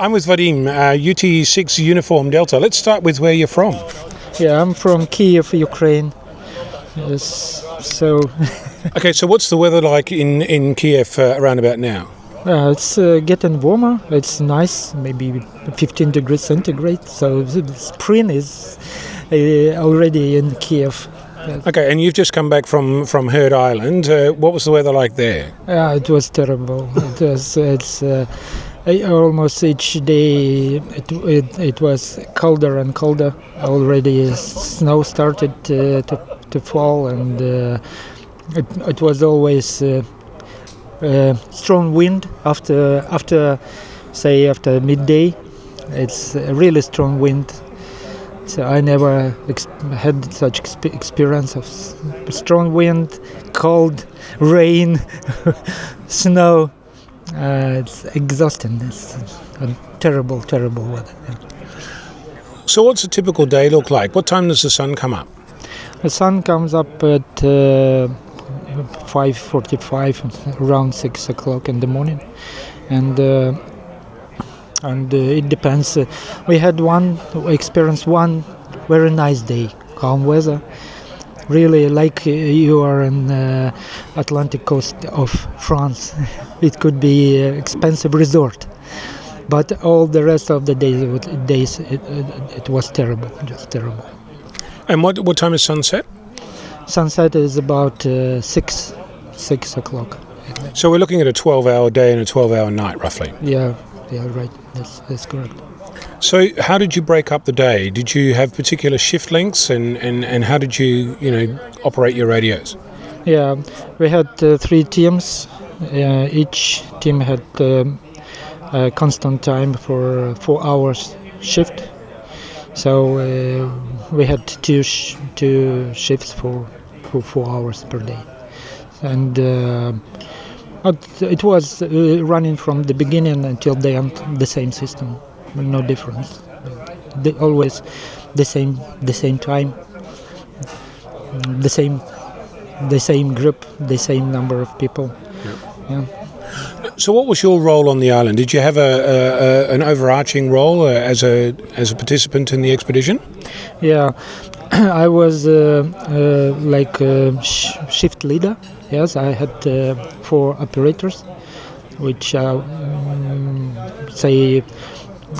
I'm with Vadim, uh, UT6 Uniform Delta. Let's start with where you're from. Yeah, I'm from Kiev, Ukraine. Yes, so Okay, so what's the weather like in, in Kiev uh, around about now? uh, it's uh, getting warmer. It's nice, maybe 15 degrees centigrade. So spring is uh, already in Kiev. Okay, and you've just come back from, from Heard Island. Uh, what was the weather like there? Yeah, it was terrible. It was. It's uh, almost each day. It, it it was colder and colder. Already snow started to to, to fall, and uh, it it was always uh, uh, strong wind after after say after midday. It's a really strong wind. So I never had such exp- experience of strong wind, cold, rain, snow. Uh, it's exhausting. It's terrible, terrible weather. So, what's a typical day look like? What time does the sun come up? The sun comes up at uh, 5:45, around six o'clock in the morning, and uh, and uh, it depends. We had one experience one very nice day, calm weather. Really, like uh, you are in uh, Atlantic coast of France, it could be uh, expensive resort. But all the rest of the days, it was- days it, it, it was terrible, just terrible. And what, what time is sunset? Sunset is about uh, six, six o'clock. So, we're looking at a 12 hour day and a 12 hour night, roughly. Yeah, yeah, right. That's that's correct. So, how did you break up the day? Did you have particular shift lengths, and, and, and how did you, you know, operate your radios? Yeah, we had uh, three teams. Uh, each team had um, a constant time for four hours shift. So uh, we had two sh- two shifts for for four hours per day, and uh, it- it was uh, running from the beginning until the end the same system, no difference. The, always the same the same time, the same the same group, the same number of people. Yeah. So, what was your role on the island? Did you have a, a, a an overarching role uh, as a as a participant in the expedition? Yeah, I was uh, uh, like a sh- shift leader. Yes, I had uh, four operators, which uh, mm, say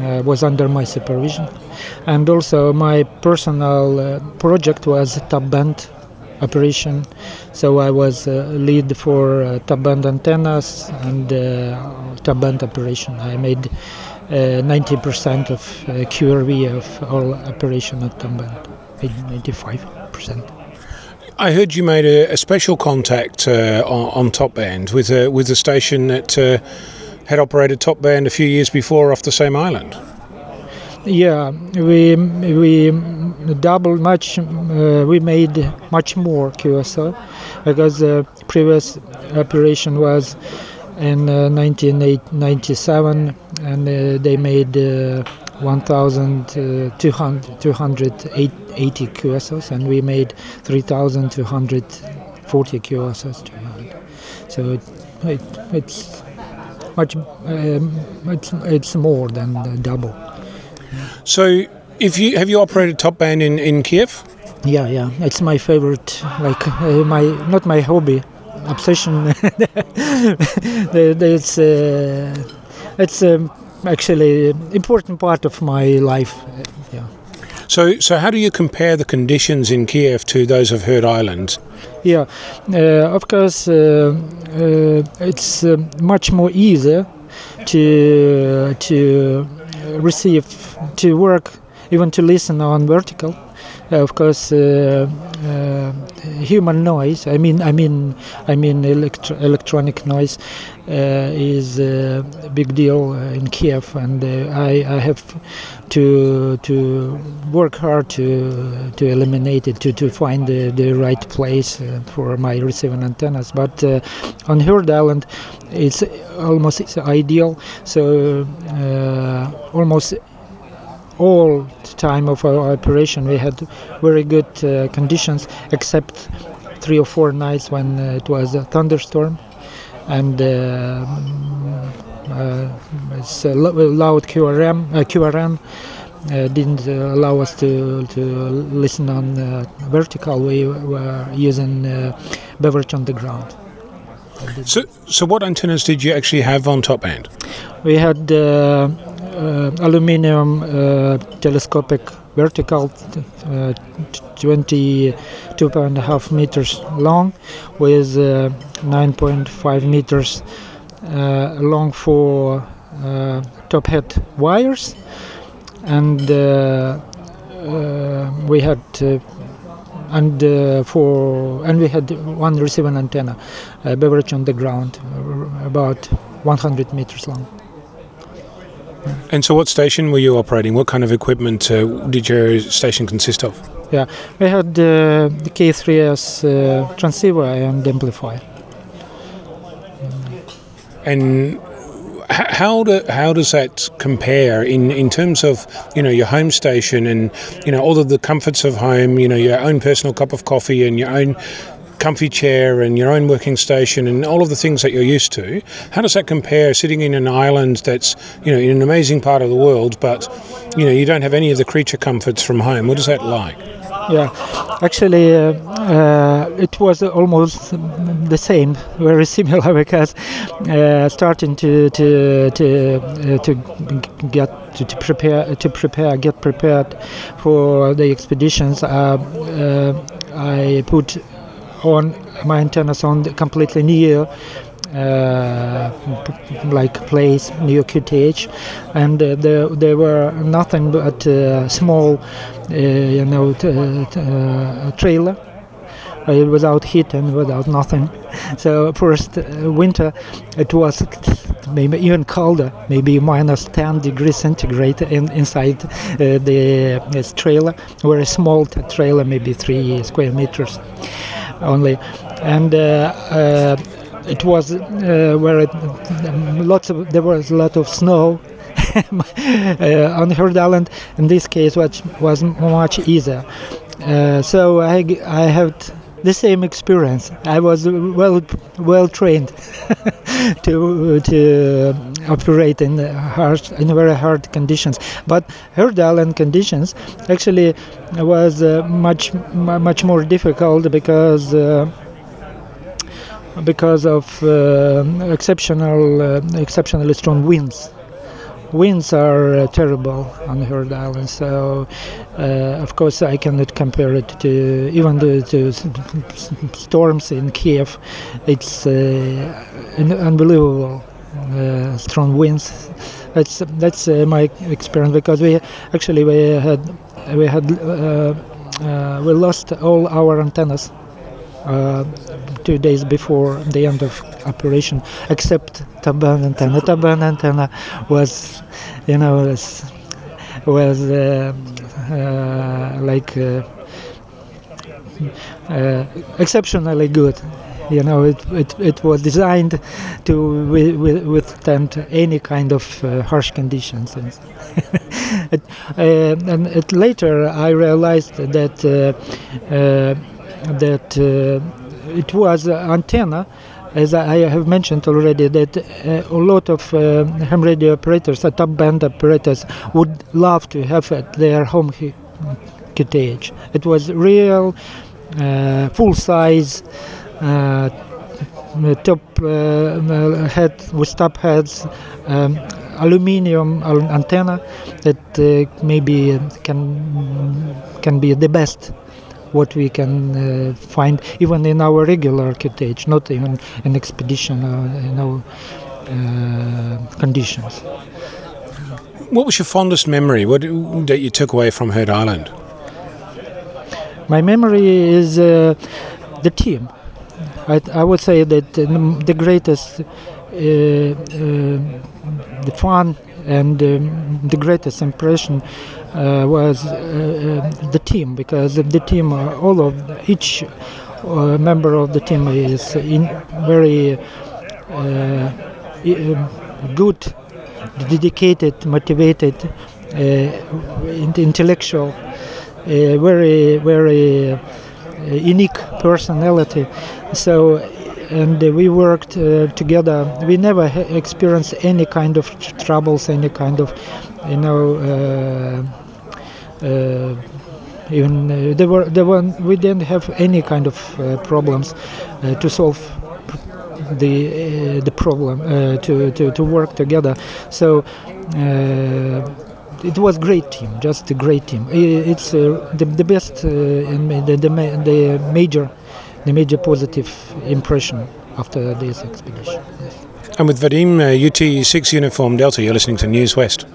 uh, was under my supervision, and also my personal uh, project was top band operation. So I was uh, lead for uh, top band antennas and uh, top band operation. I made uh, 90% of uh, QRV of all operation at top band, 95%. I heard you made a, a special contact uh, on, on top band with a with a station uh, had operated top band a few years before off the same island. Yeah, we we doubled much. Uh, we made much more QSO because the previous operation was in uh, 1997, and uh, they made uh, 1,200 280 QSOs, and we made 3,240 QSOs. So it, it, it's much. Um, it's it's more than the double. So, if you have you operated top band in, in Kiev? Yeah, yeah, it's my favorite. Like uh, my not my hobby, obsession. It's uh, it's um, actually important part of my life. Uh, Yeah, So, so how do you compare the conditions in Kiev to those of Heard Island? yeah. Uh, of course, uh, Uh, it's uh, much more easier to uh, to uh, receive to work even to listen on vertical. Uh, of course, uh, uh, human noise. I mean, I mean, I mean, electro- electronic noise is a big deal in Kiev, and I, I have to to work hard to to eliminate it, to to find the, the right place for my receiving antennas. But on Heard Island, it's almost it's ideal. So uh, almost all the time of our operation we had very good uh, conditions except three or four nights when uh, it was a thunderstorm and uh, Uh, it's a loud QRM. Uh, QRM uh, didn't uh, allow us to to listen on uh, vertical. We were using uh, beverage on the ground. So, so what antennas did you actually have on top band? We had uh, aluminium uh, telescopic vertical, uh, 22 and a half meters long, with uh, 9.5 meters uh, long for uh, top head wires, and uh, uh, we had. Uh, and uh, for and we had one receiving antenna, uh, beverage on the ground, uh, about 100 meters long. And so, what station were you operating? What kind of equipment uh, did your station consist of? Yeah, we had uh, the K3S uh, transceiver and amplifier. And how do, how does that compare in, in terms of you know your home station and you know all of the comforts of home? You know your own personal cup of coffee and your own comfy chair and your own working station and all of the things that you're used to. How does that compare sitting in an island that's you know in an amazing part of the world, but you know you don't have any of the creature comforts from home? What is that like? Yeah, actually, uh, uh, it was almost the same, very similar, because uh, starting to to to uh, to get to, to prepare to prepare get prepared for the expeditions. Uh, uh, I put on my antennas on completely new. Uh, like place near QTH, and uh, there there were nothing but uh, small, uh, you know, t- uh, trailer uh, without heat and without nothing. So first uh, winter, it was maybe even colder, maybe minus 10 degrees centigrade in, inside uh, the this trailer, very small trailer, maybe three square meters only, and. Uh, uh, it was uh, where it, lots of there was a lot of snow uh, on Heard Island. In this case, which was much easier. Uh, so I, I had the same experience. I was well well trained to to operate in harsh in very hard conditions. But Heard Island conditions actually was uh, much mu- much more difficult because. Uh, because of uh, exceptional, uh, exceptionally strong winds. Winds are uh, terrible on Heard Island, so uh, of course I cannot compare it to even the, to storms in Kiev. It's uh, unbelievable strong winds. That's that's uh, my experience because we actually we had we had uh, uh, we lost all our antennas two days before the end of operation, except top band antenna. top band antenna was, you know, was, uh, uh, like uh, uh, exceptionally good. You know, it, it, it was designed to wi- wi- withstand any kind of uh, harsh conditions. And, it, uh, and it later I realized that that uh, it was an antenna, as I have mentioned already, that uh, a lot of uh, ham radio operators, uh, top band operators, would love to have at their home he- It was real, uh, full size. Uh, top uh, head with top heads, um, aluminium antenna that uh, maybe can can be the best what we can uh, find even in our regular QTH, not even in expedition or you know uh, conditions. What was your fondest memory? What that you took away from Heard Island? My memory is uh, the team. I, I would say that uh, the greatest, uh, uh, the fun and um, the greatest impression uh, was uh, uh, the team because the team, uh, all of each uh, member of the team is in very um, good, dedicated, motivated, intellectual, very very unique personality. So and we worked uh, together. We never ha- experienced any kind of tr- troubles, any kind of, you know, uh, uh, even there were there were we didn't have any kind of problems to solve the uh, the problem uh, to, to to work together. So. Uh, it was great team, just a great team. It's the, the best and the, the, the major the major positive impression after this expedition. Yes. And with Vadim, uh, UT6 Uniform Delta, you're listening to News West.